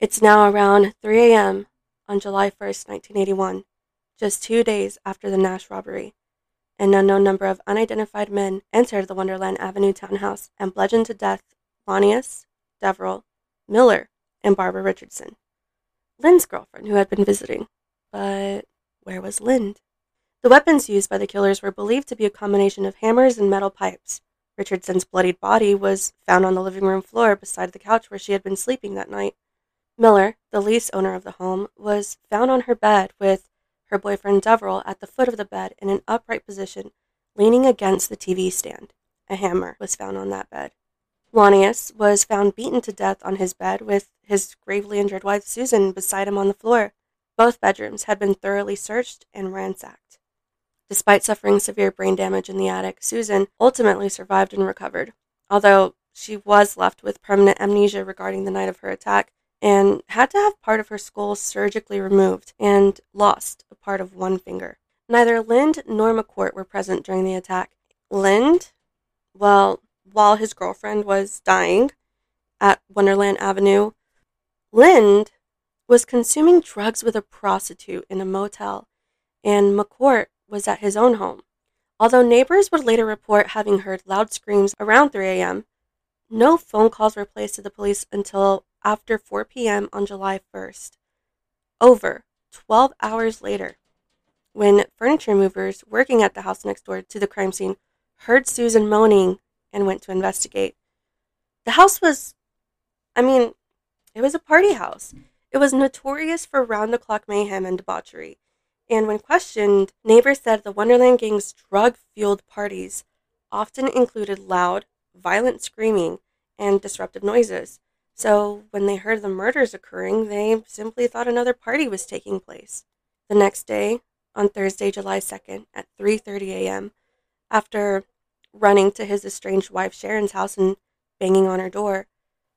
It's now around 3 a.m. on July 1st, 1981, just two days after the Nash robbery. An unknown number of unidentified men entered the Wonderland Avenue townhouse and bludgeoned to death Launius, Deverell, Miller, and Barbara Richardson, Lind's girlfriend who had been visiting. But where was Lind? The weapons used by the killers were believed to be a combination of hammers and metal pipes. Richardson's bloodied body was found on the living room floor beside the couch where she had been sleeping that night. Miller, the lease owner of the home, was found on her bed with her boyfriend Deverell at the foot of the bed in an upright position, leaning against the TV stand. A hammer was found on that bed. Launius was found beaten to death on his bed with his gravely injured wife Susan beside him on the floor. Both bedrooms had been thoroughly searched and ransacked. Despite suffering severe brain damage in the attic, Susan ultimately survived and recovered, although she was left with permanent amnesia regarding the night of her attack and had to have part of her skull surgically removed and lost a part of one finger. Neither Lind nor McCourt were present during the attack. Lind, well, while his girlfriend was dying at Wonderland Avenue, Lind was consuming drugs with a prostitute in a motel, and McCourt was at his own home. Although neighbors would later report having heard loud screams around 3 a.m., no phone calls were placed to the police until after 4 p.m. on July 1st. Over 12 hours later, when furniture movers working at the house next door to the crime scene heard Susan moaning and went to investigate. The house was, I mean, it was a party house. It was notorious for round the clock mayhem and debauchery. And when questioned, neighbors said the Wonderland gang's drug fueled parties often included loud, violent screaming and disruptive noises. So when they heard the murders occurring, they simply thought another party was taking place. The next day, on Thursday, July 2nd at 3:30 a.m., after running to his estranged wife Sharon's house and banging on her door,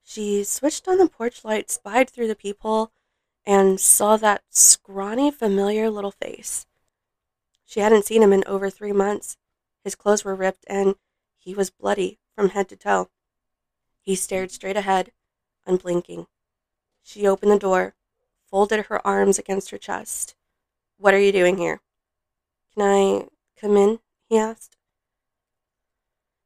she switched on the porch light, spied through the peephole, and saw that scrawny, familiar little face. She hadn't seen him in over three months. His clothes were ripped, and he was bloody from head to toe. He stared straight ahead, unblinking. She opened the door, folded her arms against her chest. What are you doing here? Can I come in? he asked.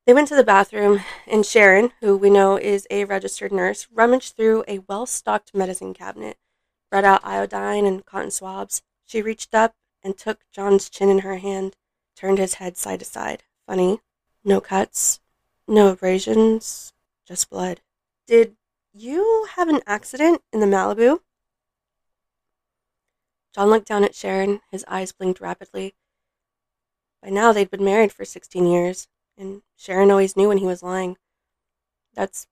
They went to the bathroom, and Sharon, who we know is a registered nurse, rummaged through a well stocked medicine cabinet, brought out iodine and cotton swabs. She reached up and took John's chin in her hand, turned his head side to side. Funny. No cuts, no abrasions, just blood. Did you have an accident in the Malibu? John looked down at Sharon. His eyes blinked rapidly. By now, they'd been married for 16 years and Sharon always knew when he was lying. That's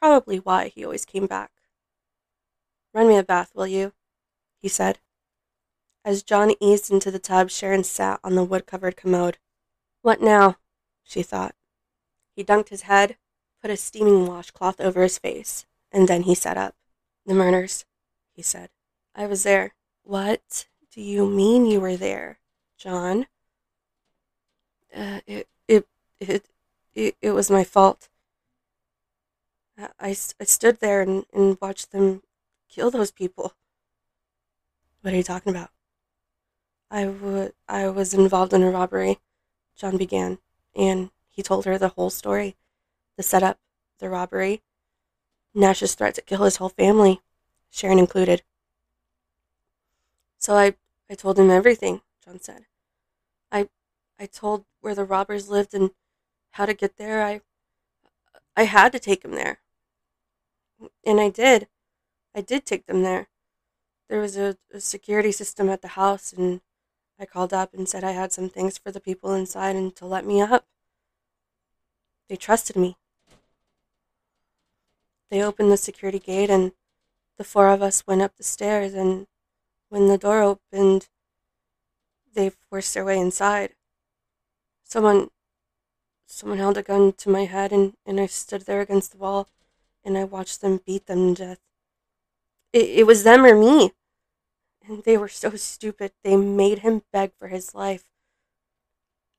probably why he always came back. Run me a bath, will you? he said. As John eased into the tub, Sharon sat on the wood covered commode. What now? she thought. He dunked his head, put a steaming washcloth over his face, and then he sat up. The murders, he said. I was there. What do you mean you were there, John? Uh, it, it it, it, it was my fault. I, I, I stood there and, and watched them kill those people. What are you talking about? I, w- I was involved in a robbery, John began, and he told her the whole story the setup, the robbery, Nash's threat to kill his whole family, Sharon included. So I, I told him everything, John said. I, I told where the robbers lived and how to get there, I I had to take him there. And I did. I did take them there. There was a, a security system at the house and I called up and said I had some things for the people inside and to let me up. They trusted me. They opened the security gate and the four of us went up the stairs and when the door opened they forced their way inside. Someone someone held a gun to my head and, and I stood there against the wall and I watched them beat them to death. It, it was them or me. And they were so stupid. They made him beg for his life.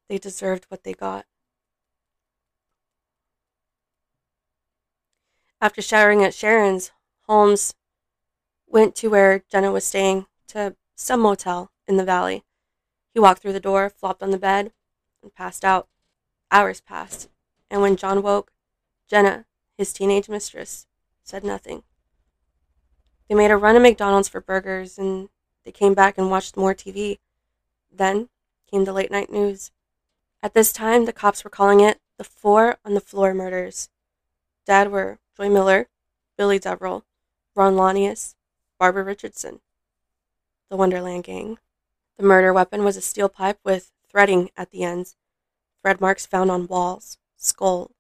They deserved what they got. After showering at Sharon's, Holmes went to where Jenna was staying to some motel in the valley. He walked through the door, flopped on the bed, and passed out. Hours passed, and when John woke, Jenna, his teenage mistress, said nothing. They made a run at McDonald's for burgers and they came back and watched more TV. Then came the late night news. At this time, the cops were calling it the Four on the Floor murders. Dad were Joy Miller, Billy Deverell, Ron Launius, Barbara Richardson. The Wonderland Gang. The murder weapon was a steel pipe with threading at the ends, thread marks found on walls, skulls,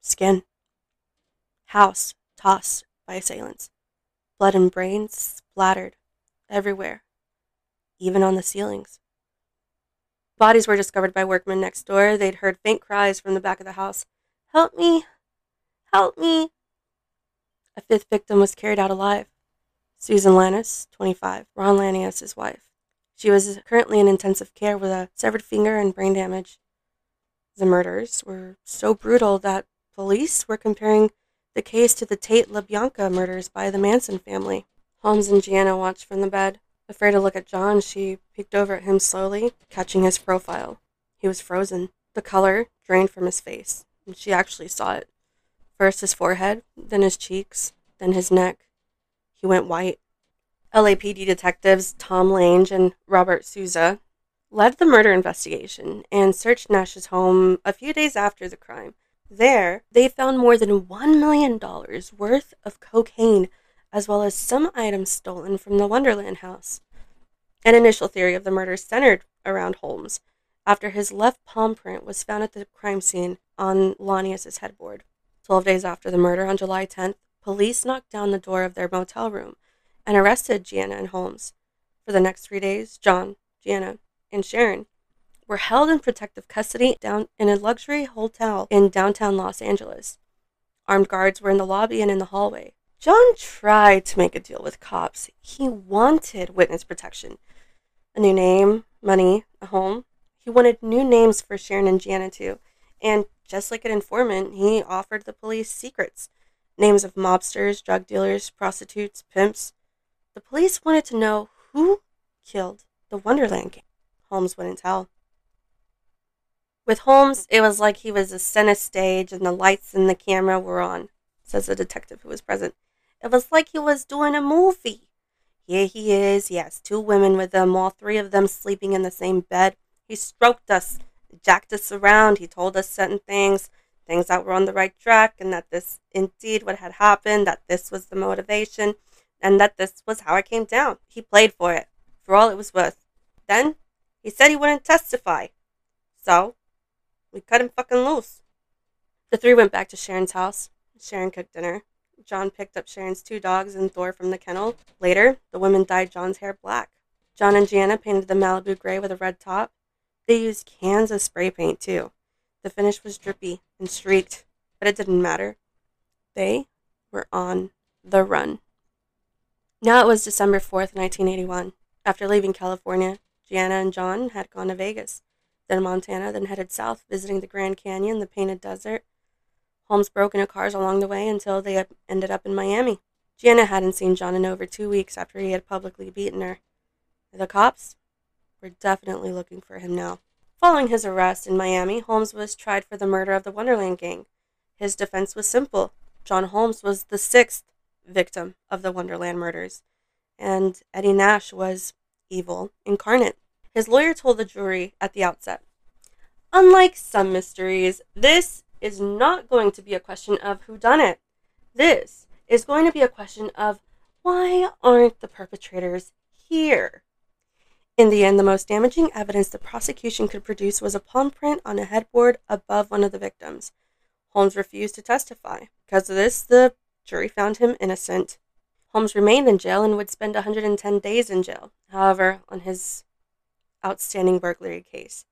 skin. House tossed by assailants. Blood and brains splattered everywhere, even on the ceilings. Bodies were discovered by workmen next door. They'd heard faint cries from the back of the house Help me! Help me! A fifth victim was carried out alive. Susan Launius, 25, Ron Launius' wife. She was currently in intensive care with a severed finger and brain damage. The murders were so brutal that police were comparing the case to the Tate LaBianca murders by the Manson family. Holmes and Gianna watched from the bed. Afraid to look at John, she peeked over at him slowly, catching his profile. He was frozen. The color drained from his face, and she actually saw it. First his forehead, then his cheeks, then his neck. He went white. LAPD detectives Tom Lange and Robert Souza led the murder investigation and searched Nash's home a few days after the crime. There, they found more than $1 million worth of cocaine, as well as some items stolen from the Wonderland house. An initial theory of the murder centered around Holmes, after his left palm print was found at the crime scene on Launius' headboard. Twelve days after the murder, on July 10th, police knocked down the door of their motel room and arrested Gianna and Holmes. For the next three days, John, Gianna, and Sharon were held in protective custody down in a luxury hotel in downtown Los Angeles. Armed guards were in the lobby and in the hallway. John tried to make a deal with cops. He wanted witness protection, a new name, money, a home. He wanted new names for Sharon and Gianna too. And just like an informant, he offered the police secrets names of mobsters, drug dealers, prostitutes, pimps. The police wanted to know who killed the Wonderland. Holmes wouldn't tell. With Holmes, it was like he was a center stage and the lights and the camera were on, says the detective who was present. It was like he was doing a movie. Here he is. He has two women with him, all three of them sleeping in the same bed. He stroked us, jacked us around. He told us certain things, things that were on the right track, and that this indeed what had happened, that this was the motivation, and that this was how I came down. He played for it, for all it was worth. Then he said he wouldn't testify. So we cut him fucking loose. The three went back to Sharon's house. Sharon cooked dinner. John picked up Sharon's two dogs and Thor from the kennel. Later, the women dyed John's hair black. John and Gianna painted the Malibu gray with a red top. They used cans of spray paint, too. The finish was drippy and streaked, but it didn't matter. They were on the run. Now it was December 4th, 1981. After leaving California, Gianna and John had gone to Vegas then Montana, then headed south, visiting the Grand Canyon, the Painted Desert. Holmes broke into cars along the way until they ended up in Miami. Gianna hadn't seen John in over two weeks after he had publicly beaten her. The cops were definitely looking for him now. Following his arrest in Miami, Holmes was tried for the murder of the Wonderland Gang. His defense was simple John Holmes was the sixth victim of the Wonderland murders, and Eddie Nash was evil incarnate. His lawyer told the jury at the outset Unlike some mysteries, this is not going to be a question of who done it. This is going to be a question of why aren't the perpetrators here? In the end, the most damaging evidence the prosecution could produce was a palm print on a headboard above one of the victims. Holmes refused to testify. Because of this, the jury found him innocent. Holmes remained in jail and would spend 110 days in jail. However, on his outstanding burglary case.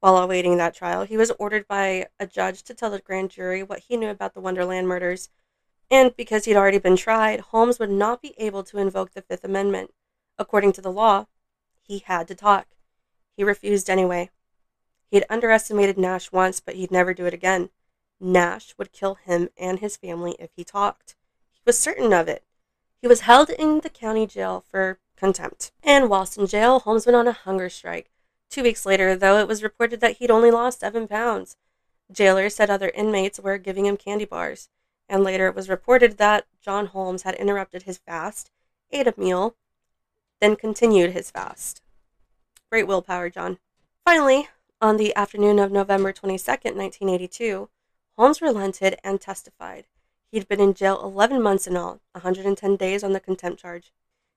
While awaiting that trial, he was ordered by a judge to tell the grand jury what he knew about the Wonderland murders, and because he'd already been tried, Holmes would not be able to invoke the Fifth Amendment. According to the law, he had to talk. He refused anyway. He had underestimated Nash once, but he'd never do it again. Nash would kill him and his family if he talked. He was certain of it. He was held in the county jail for contempt. And whilst in jail, Holmes went on a hunger strike. Two weeks later, though, it was reported that he'd only lost seven pounds. Jailers said other inmates were giving him candy bars. And later it was reported that John Holmes had interrupted his fast, ate a meal, then continued his fast. Great willpower, John. Finally, on the afternoon of November 22, 1982, Holmes relented and testified. He'd been in jail 11 months in all, 110 days on the contempt charge.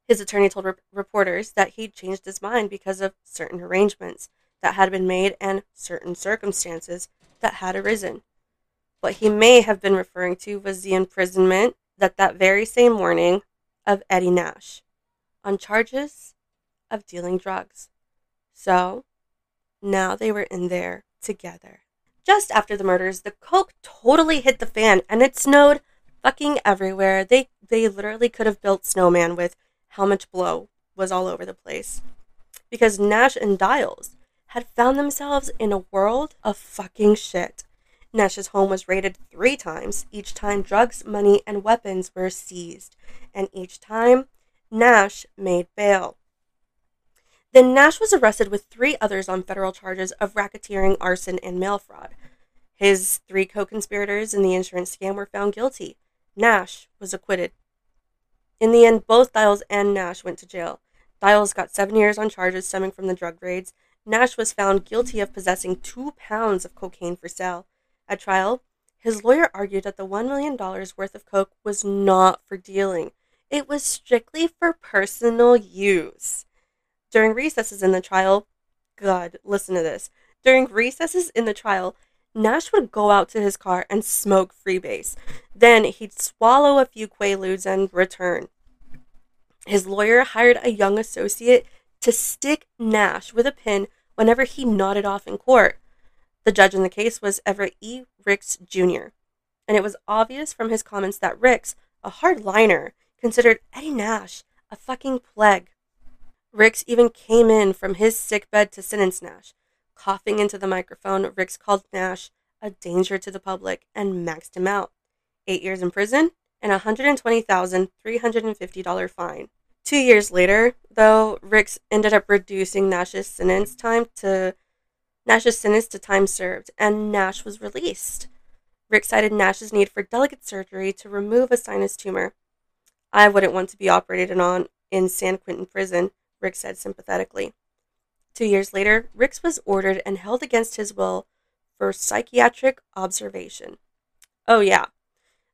His attorney told re- reporters that he'd changed his mind because of certain arrangements that had been made and certain circumstances that had arisen. What he may have been referring to was the imprisonment that that very same morning of Eddie Nash on charges of dealing drugs. So now they were in there together. Just after the murders, the coke totally hit the fan and it snowed fucking everywhere. They they literally could have built snowman with how much blow was all over the place. Because Nash and Diles had found themselves in a world of fucking shit. Nash's home was raided three times. Each time, drugs, money, and weapons were seized. And each time, Nash made bail. Then Nash was arrested with three others on federal charges of racketeering, arson, and mail fraud. His three co conspirators in the insurance scam were found guilty. Nash was acquitted. In the end, both Diles and Nash went to jail. Diles got seven years on charges stemming from the drug raids. Nash was found guilty of possessing two pounds of cocaine for sale. At trial, his lawyer argued that the $1 million worth of coke was not for dealing, it was strictly for personal use. During recesses in the trial, God, listen to this. During recesses in the trial, Nash would go out to his car and smoke freebase. Then he'd swallow a few Quaaludes and return. His lawyer hired a young associate to stick Nash with a pin whenever he nodded off in court. The judge in the case was Everett E. Ricks Jr., and it was obvious from his comments that Ricks, a hardliner, considered Eddie Nash a fucking plague. Ricks even came in from his sick bed to sentence Nash. Coughing into the microphone, Ricks called Nash a danger to the public and maxed him out. Eight years in prison and a $120,350 fine. Two years later, though, Ricks ended up reducing Nash's sentence time to Nash's sentence to time served, and Nash was released. Rick cited Nash's need for delicate surgery to remove a sinus tumor. I wouldn't want to be operated on in San Quentin prison, Rick said sympathetically. Two years later, Ricks was ordered and held against his will for psychiatric observation. Oh, yeah.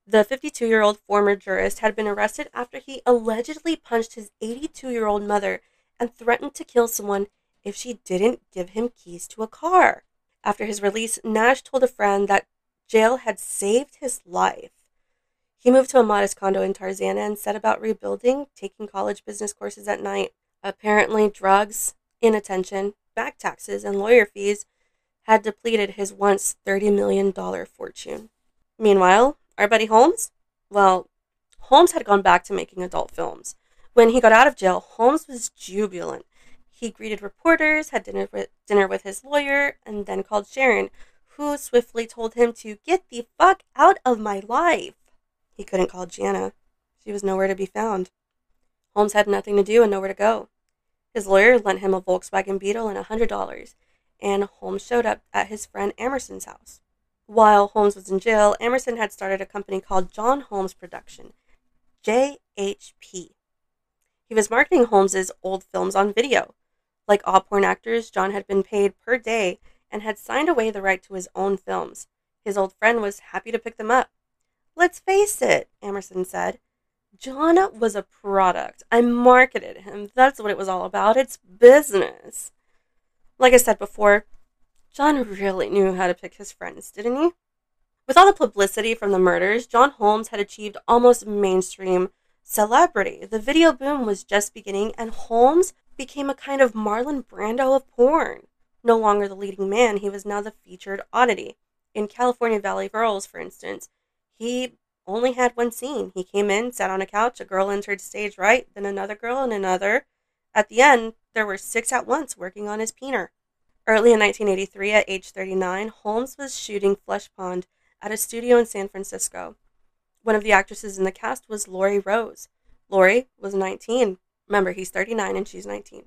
The 52 year old former jurist had been arrested after he allegedly punched his 82 year old mother and threatened to kill someone if she didn't give him keys to a car. After his release, Nash told a friend that jail had saved his life. He moved to a modest condo in Tarzana and set about rebuilding, taking college business courses at night. Apparently, drugs, inattention, back taxes, and lawyer fees had depleted his once $30 million fortune. Meanwhile, our buddy Holmes? Well, Holmes had gone back to making adult films. When he got out of jail, Holmes was jubilant. He greeted reporters, had dinner with, dinner with his lawyer, and then called Sharon, who swiftly told him to get the fuck out of my life. He couldn't call Jana. She was nowhere to be found. Holmes had nothing to do and nowhere to go. His lawyer lent him a Volkswagen Beetle and a hundred dollars, and Holmes showed up at his friend Amerson's house. While Holmes was in jail, Amerson had started a company called John Holmes Production, JHP. He was marketing Holmes's old films on video. Like all porn actors, John had been paid per day and had signed away the right to his own films. His old friend was happy to pick them up. Let's face it, Amerson said. John was a product. I marketed him. That's what it was all about. It's business. Like I said before, John really knew how to pick his friends, didn't he? With all the publicity from the murders, John Holmes had achieved almost mainstream celebrity. The video boom was just beginning, and Holmes became a kind of Marlon Brando of porn. No longer the leading man, he was now the featured oddity. In California Valley Girls, for instance, he only had one scene. He came in, sat on a couch, a girl entered stage right, then another girl and another. At the end, there were six at once working on his peener. Early in 1983, at age 39, Holmes was shooting Flesh Pond at a studio in San Francisco. One of the actresses in the cast was Laurie Rose. Lori was 19. Remember, he's 39 and she's 19.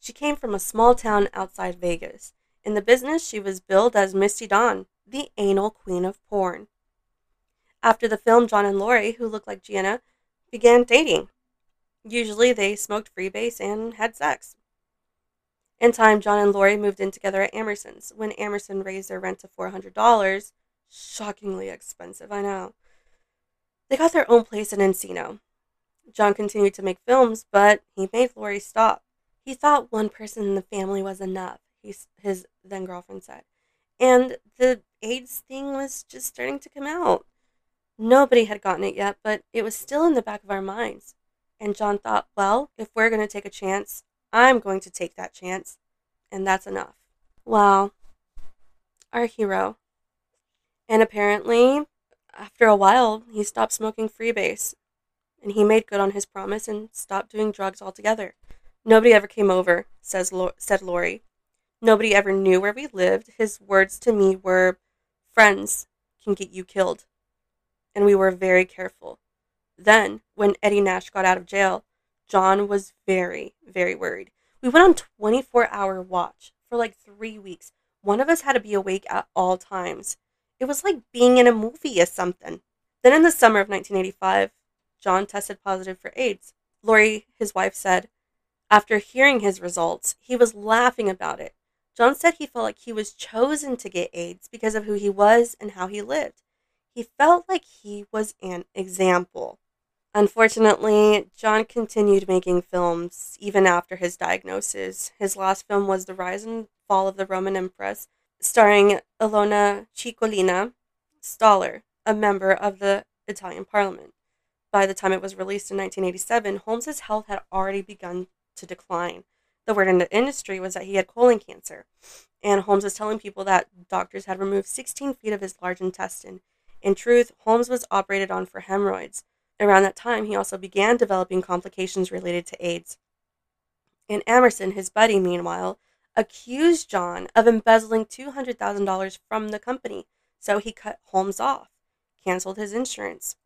She came from a small town outside Vegas. In the business, she was billed as Misty Dawn, the anal queen of porn. After the film, John and Lori, who looked like Gianna, began dating. Usually, they smoked freebase and had sex. In time, John and Lori moved in together at Amerson's. When Amerson raised their rent to $400, shockingly expensive, I know, they got their own place in Encino. John continued to make films, but he made Lori stop. He thought one person in the family was enough, his then girlfriend said. And the AIDS thing was just starting to come out. Nobody had gotten it yet, but it was still in the back of our minds. And John thought, well, if we're going to take a chance, I'm going to take that chance. And that's enough. Wow. Our hero. And apparently, after a while, he stopped smoking freebase. And he made good on his promise and stopped doing drugs altogether. Nobody ever came over, says said Lori. Nobody ever knew where we lived. His words to me were, friends can get you killed. And we were very careful. Then, when Eddie Nash got out of jail, John was very, very worried. We went on 24 hour watch for like three weeks. One of us had to be awake at all times. It was like being in a movie or something. Then in the summer of 1985, John tested positive for AIDS. Lori, his wife, said, after hearing his results, he was laughing about it. John said he felt like he was chosen to get AIDS because of who he was and how he lived. He felt like he was an example. Unfortunately, John continued making films even after his diagnosis. His last film was The Rise and Fall of the Roman Empress, starring Ilona Cicciolina Staller, a member of the Italian parliament. By the time it was released in 1987, Holmes's health had already begun to decline. The word in the industry was that he had colon cancer, and Holmes was telling people that doctors had removed 16 feet of his large intestine. In truth, Holmes was operated on for hemorrhoids. Around that time, he also began developing complications related to AIDS. And Amerson, his buddy, meanwhile, accused John of embezzling $200,000 from the company, so he cut Holmes off, canceled his insurance.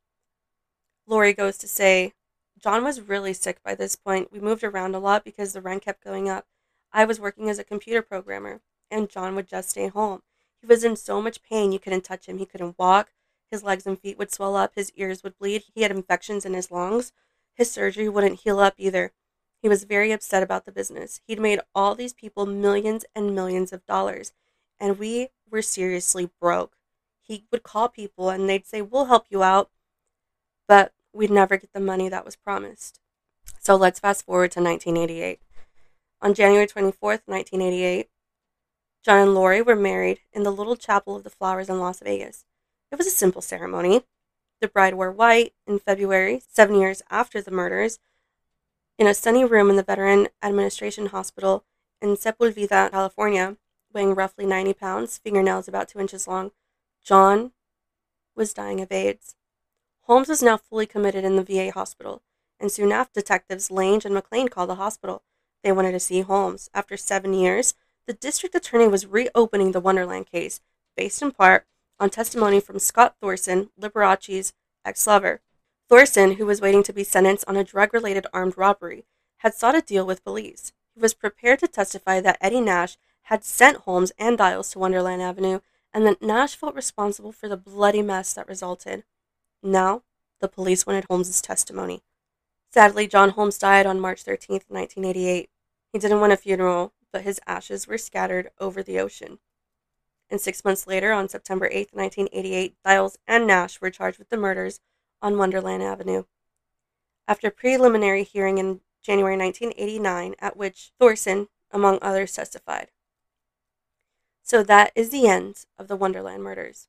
Lori goes to say, John was really sick by this point. We moved around a lot because the rent kept going up. I was working as a computer programmer, and John would just stay home. He was in so much pain you couldn't touch him. He couldn't walk, his legs and feet would swell up, his ears would bleed, he had infections in his lungs. His surgery wouldn't heal up either. He was very upset about the business. He'd made all these people millions and millions of dollars, and we were seriously broke. He would call people and they'd say, We'll help you out, but we'd never get the money that was promised. So let's fast forward to 1988. On January 24th, 1988, John and Lori were married in the Little Chapel of the Flowers in Las Vegas. It was a simple ceremony. The bride wore white in February, seven years after the murders, in a sunny room in the Veteran Administration Hospital in Sepulveda, California, weighing roughly 90 pounds, fingernails about two inches long. John was dying of AIDS. Holmes was now fully committed in the VA hospital, and soon after, detectives Lange and McLean called the hospital. They wanted to see Holmes. After seven years, the district attorney was reopening the Wonderland case, based in part on testimony from Scott Thorson, Liberace's ex lover. Thorson, who was waiting to be sentenced on a drug related armed robbery, had sought a deal with police. He was prepared to testify that Eddie Nash had sent Holmes and Diles to Wonderland Avenue and that Nash felt responsible for the bloody mess that resulted. Now, the police wanted Holmes's testimony. Sadly, John Holmes died on March 13, 1988. He didn't want a funeral, but his ashes were scattered over the ocean and six months later, on September 8, 1988, Diles and Nash were charged with the murders on Wonderland Avenue. After a preliminary hearing in January 1989, at which Thorson, among others, testified. So that is the end of the Wonderland murders.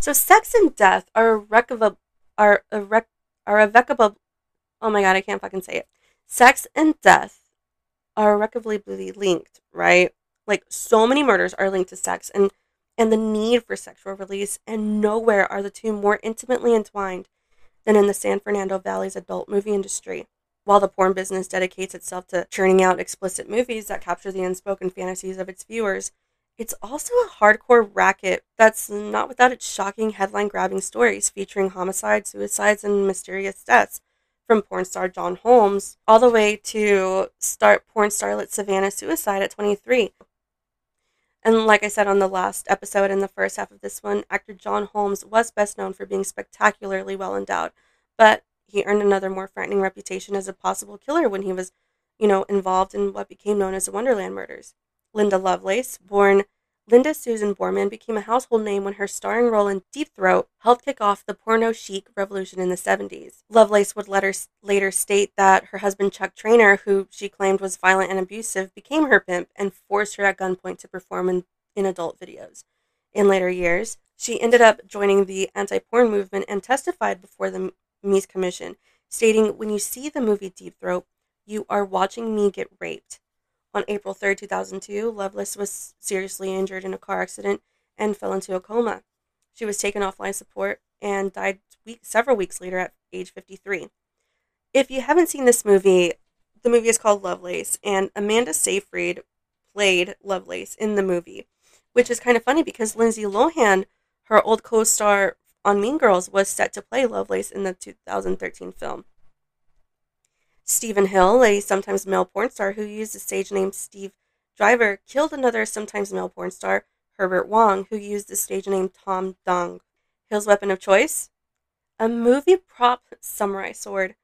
So sex and death are irrevocable, are, irre- are irrevocable. Oh my god, I can't fucking say it. Sex and death are irrevocably linked, right? Like so many murders are linked to sex and and the need for sexual release, and nowhere are the two more intimately entwined than in the San Fernando Valley's adult movie industry. While the porn business dedicates itself to churning out explicit movies that capture the unspoken fantasies of its viewers, it's also a hardcore racket that's not without its shocking headline grabbing stories featuring homicides, suicides, and mysterious deaths. from porn star John Holmes all the way to start porn starlet Savannah suicide at 23. And like I said on the last episode in the first half of this one, actor John Holmes was best known for being spectacularly well endowed, but he earned another more frightening reputation as a possible killer when he was, you know, involved in what became known as the Wonderland murders. Linda Lovelace, born Linda Susan Boreman became a household name when her starring role in Deep Throat helped kick off the porno chic revolution in the 70s. Lovelace would later, later state that her husband Chuck Traynor, who she claimed was violent and abusive, became her pimp and forced her at gunpoint to perform in, in adult videos. In later years, she ended up joining the anti porn movement and testified before the Meese Commission, stating, When you see the movie Deep Throat, you are watching me get raped. On April 3, 2002, Lovelace was seriously injured in a car accident and fell into a coma. She was taken off life support and died week, several weeks later at age 53. If you haven't seen this movie, the movie is called Lovelace, and Amanda Seyfried played Lovelace in the movie, which is kind of funny because Lindsay Lohan, her old co star on Mean Girls, was set to play Lovelace in the 2013 film. Stephen Hill, a sometimes male porn star who used the stage name Steve Driver, killed another sometimes male porn star, Herbert Wong, who used the stage name Tom Dong. Hill's weapon of choice? A movie prop samurai sword.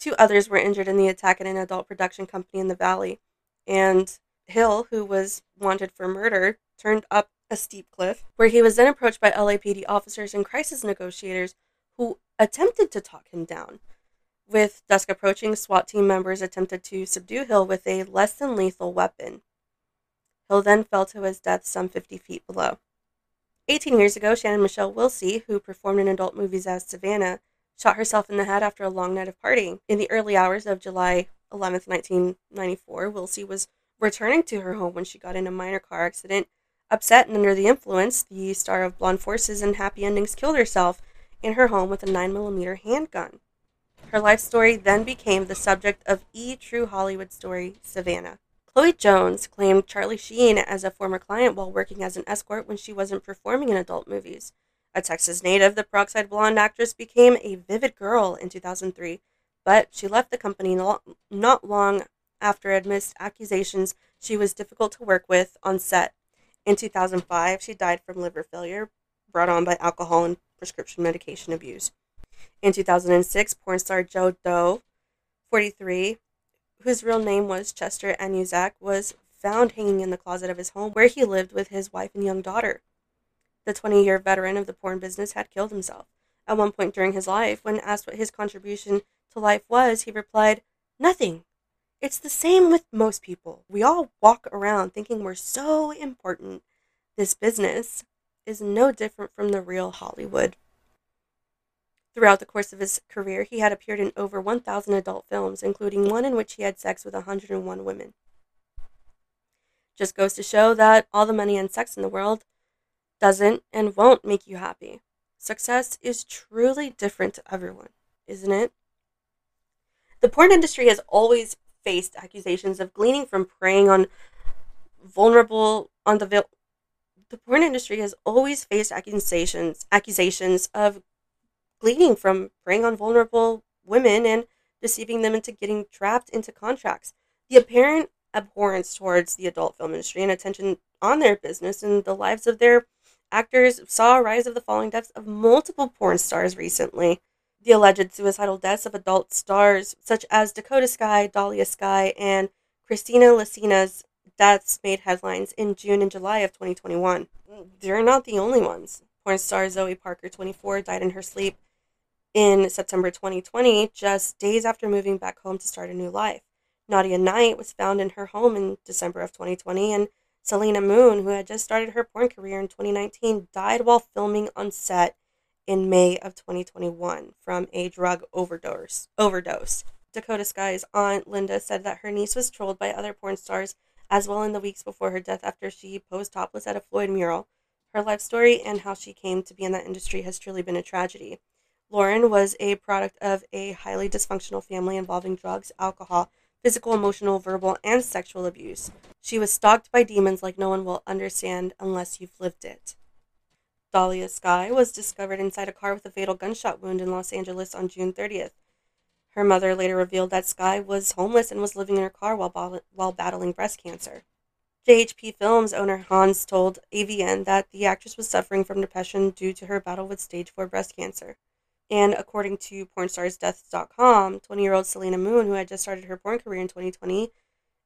Two others were injured in the attack at an adult production company in the valley, and Hill, who was wanted for murder, turned up a steep cliff, where he was then approached by LAPD officers and crisis negotiators who attempted to talk him down. With dusk approaching, SWAT team members attempted to subdue Hill with a less than lethal weapon. Hill then fell to his death some 50 feet below. 18 years ago, Shannon Michelle Wilsey, who performed in adult movies as Savannah, shot herself in the head after a long night of partying. In the early hours of July 11, 1994, Wilsey was returning to her home when she got in a minor car accident. Upset and under the influence, the star of Blonde Forces and Happy Endings killed herself in her home with a 9mm handgun. Her life story then became the subject of E! True Hollywood story, Savannah. Chloe Jones claimed Charlie Sheen as a former client while working as an escort when she wasn't performing in adult movies. A Texas native, the peroxide blonde actress became a vivid girl in 2003, but she left the company not long after amidst accusations she was difficult to work with on set. In 2005, she died from liver failure brought on by alcohol and prescription medication abuse. In 2006, porn star Joe Doe, 43, whose real name was Chester Anuszak, was found hanging in the closet of his home where he lived with his wife and young daughter. The 20 year veteran of the porn business had killed himself. At one point during his life, when asked what his contribution to life was, he replied, Nothing. It's the same with most people. We all walk around thinking we're so important. This business is no different from the real Hollywood. Throughout the course of his career, he had appeared in over 1,000 adult films, including one in which he had sex with 101 women. Just goes to show that all the money and sex in the world doesn't and won't make you happy. Success is truly different to everyone, isn't it? The porn industry has always faced accusations of gleaning from preying on vulnerable on the the porn industry has always faced accusations accusations of gleaning from preying on vulnerable women and deceiving them into getting trapped into contracts. The apparent abhorrence towards the adult film industry and attention on their business and the lives of their actors saw a rise of the falling deaths of multiple porn stars recently. The alleged suicidal deaths of adult stars such as Dakota Skye, Dahlia Sky, and Christina Lassina's deaths made headlines in June and July of 2021. They're not the only ones. Porn star Zoe Parker, 24, died in her sleep in September 2020, just days after moving back home to start a new life. Nadia Knight was found in her home in December of 2020, and Selena Moon, who had just started her porn career in 2019, died while filming on set in May of 2021 from a drug overdose. Overdose. Dakota Skye's aunt Linda said that her niece was trolled by other porn stars as well in the weeks before her death after she posed topless at a Floyd mural. Her life story and how she came to be in that industry has truly been a tragedy. Lauren was a product of a highly dysfunctional family involving drugs, alcohol, physical, emotional, verbal, and sexual abuse. She was stalked by demons like no one will understand unless you've lived it. Dahlia Sky was discovered inside a car with a fatal gunshot wound in Los Angeles on June 30th. Her mother later revealed that Sky was homeless and was living in her car while, while battling breast cancer. JHP Films owner Hans told AVN that the actress was suffering from depression due to her battle with stage 4 breast cancer. And according to pornstarsdeaths.com, 20 year old Selena Moon, who had just started her porn career in 2020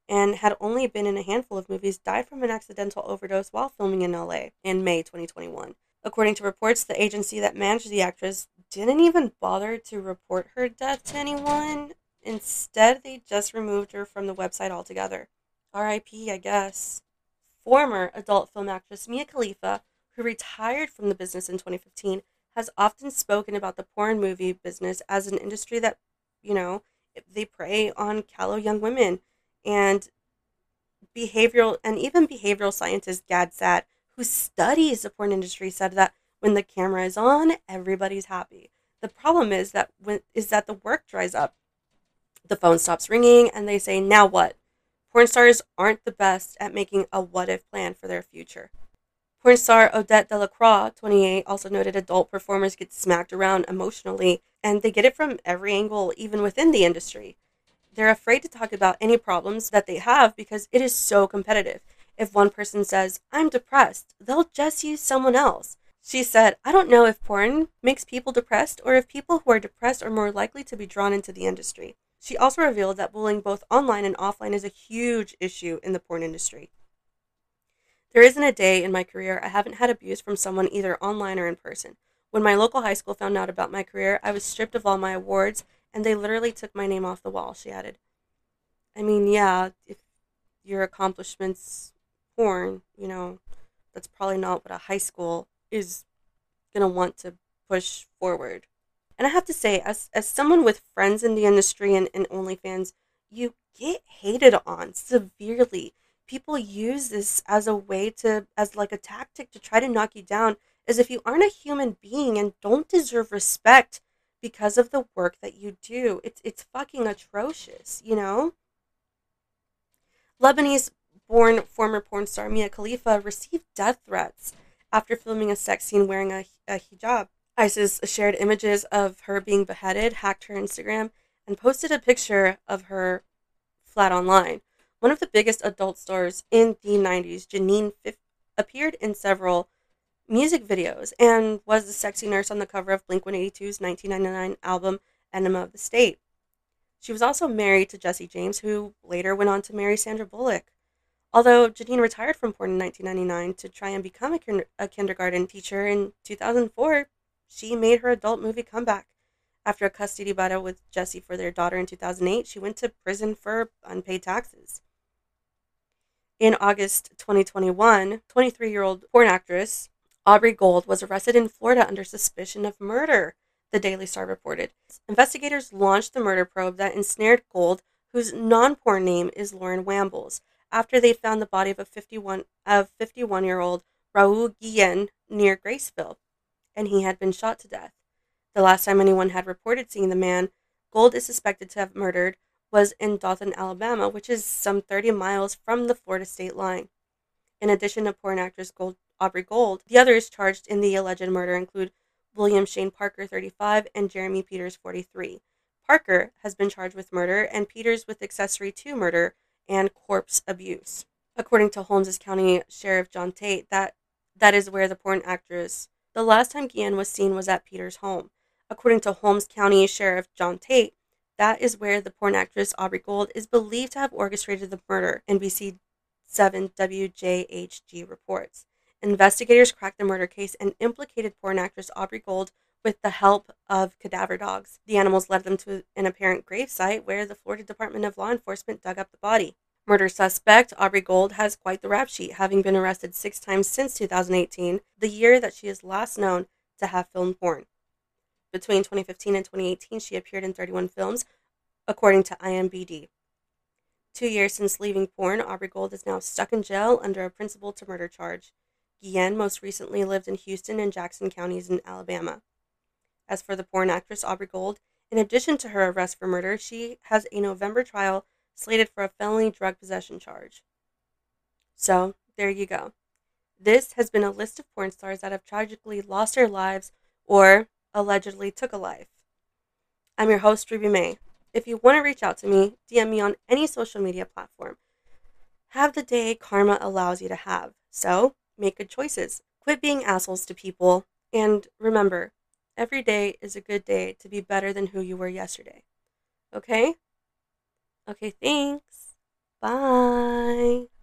and had only been in a handful of movies, died from an accidental overdose while filming in LA in May 2021. According to reports, the agency that managed the actress didn't even bother to report her death to anyone. Instead, they just removed her from the website altogether. RIP, I guess. Former adult film actress Mia Khalifa, who retired from the business in 2015, has often spoken about the porn movie business as an industry that, you know, they prey on callow young women. And behavioral and even behavioral scientist Gad Saad who studies the porn industry, said that when the camera is on, everybody's happy. The problem is that when is that the work dries up. The phone stops ringing and they say, "Now what?" Porn stars aren't the best at making a what if plan for their future. Porn star Odette Delacroix, 28, also noted adult performers get smacked around emotionally, and they get it from every angle, even within the industry. They're afraid to talk about any problems that they have because it is so competitive. If one person says, I'm depressed, they'll just use someone else. She said, I don't know if porn makes people depressed or if people who are depressed are more likely to be drawn into the industry. She also revealed that bullying both online and offline is a huge issue in the porn industry. There isn't a day in my career I haven't had abuse from someone either online or in person. When my local high school found out about my career, I was stripped of all my awards and they literally took my name off the wall, she added. I mean, yeah, if your accomplishments porn, you know, that's probably not what a high school is going to want to push forward. And I have to say, as, as someone with friends in the industry and, and OnlyFans, you get hated on severely. People use this as a way to, as like a tactic to try to knock you down, as if you aren't a human being and don't deserve respect because of the work that you do. It's, it's fucking atrocious, you know? Lebanese born former porn star Mia Khalifa received death threats after filming a sex scene wearing a, a hijab. ISIS shared images of her being beheaded, hacked her Instagram, and posted a picture of her flat online. One of the biggest adult stars in the 90s, Janine appeared in several music videos and was the sexy nurse on the cover of Blink 182's 1999 album Enema of the State. She was also married to Jesse James, who later went on to marry Sandra Bullock. Although Janine retired from porn in 1999 to try and become a, kin- a kindergarten teacher in 2004, she made her adult movie comeback. After a custody battle with Jesse for their daughter in 2008, she went to prison for unpaid taxes. In August 2021, 23 year old porn actress Aubrey Gold was arrested in Florida under suspicion of murder, the Daily Star reported. Investigators launched the murder probe that ensnared Gold, whose non porn name is Lauren Wambles after they found the body of a 51 of 51 year old Raul Guillen near Graceville, and he had been shot to death. The last time anyone had reported seeing the man Gold is suspected to have murdered was in Dothan, Alabama, which is some 30 miles from the Florida state line. In addition to porn actress Gold, Aubrey Gold, the others charged in the alleged murder include William Shane Parker, 35, and Jeremy Peters, 43. Parker has been charged with murder, and Peters with accessory to murder and corpse abuse. According to Holmes County Sheriff John Tate, that that is where the porn actress the last time Guillen was seen was at Peter's home. According to Holmes County Sheriff John Tate, that is where the porn actress Aubrey Gold is believed to have orchestrated the murder, NBC 7 WJHG reports. Investigators cracked the murder case and implicated porn actress Aubrey Gold with the help of cadaver dogs. The animals led them to an apparent grave site where the Florida Department of Law Enforcement dug up the body. Murder suspect Aubrey Gold has quite the rap sheet, having been arrested six times since 2018, the year that she is last known to have filmed porn. Between 2015 and 2018, she appeared in 31 films, according to IMBD. Two years since leaving porn, Aubrey Gold is now stuck in jail under a principal to murder charge. Guillen most recently lived in Houston and Jackson counties in Alabama. As for the porn actress Aubrey Gold, in addition to her arrest for murder, she has a November trial slated for a felony drug possession charge. So, there you go. This has been a list of porn stars that have tragically lost their lives or allegedly took a life. I'm your host, Ruby May. If you want to reach out to me, DM me on any social media platform. Have the day karma allows you to have. So make good choices. Quit being assholes to people. And remember, every day is a good day to be better than who you were yesterday. Okay? Okay, thanks. Bye.